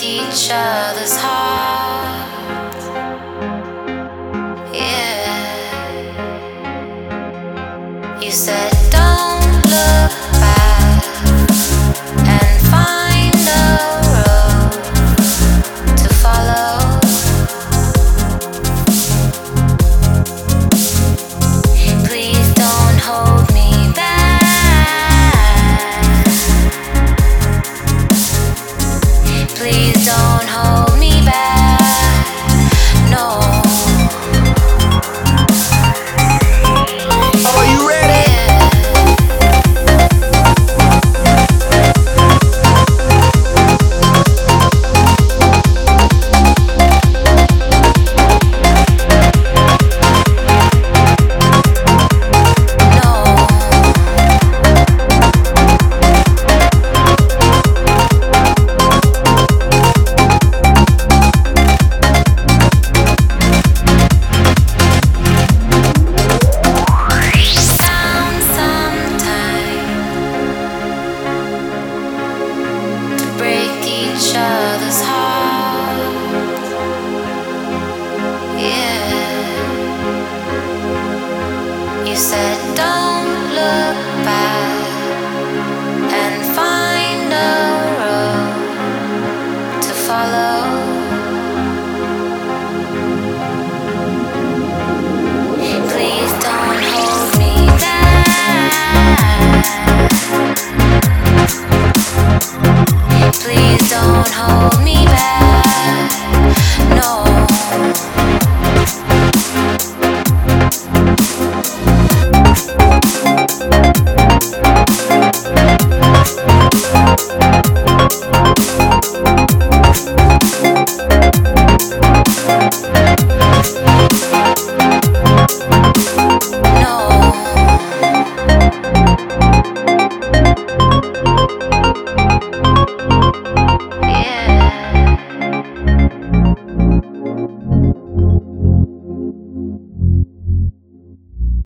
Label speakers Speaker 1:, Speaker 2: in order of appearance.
Speaker 1: each other's hearts. You said, Don't look back.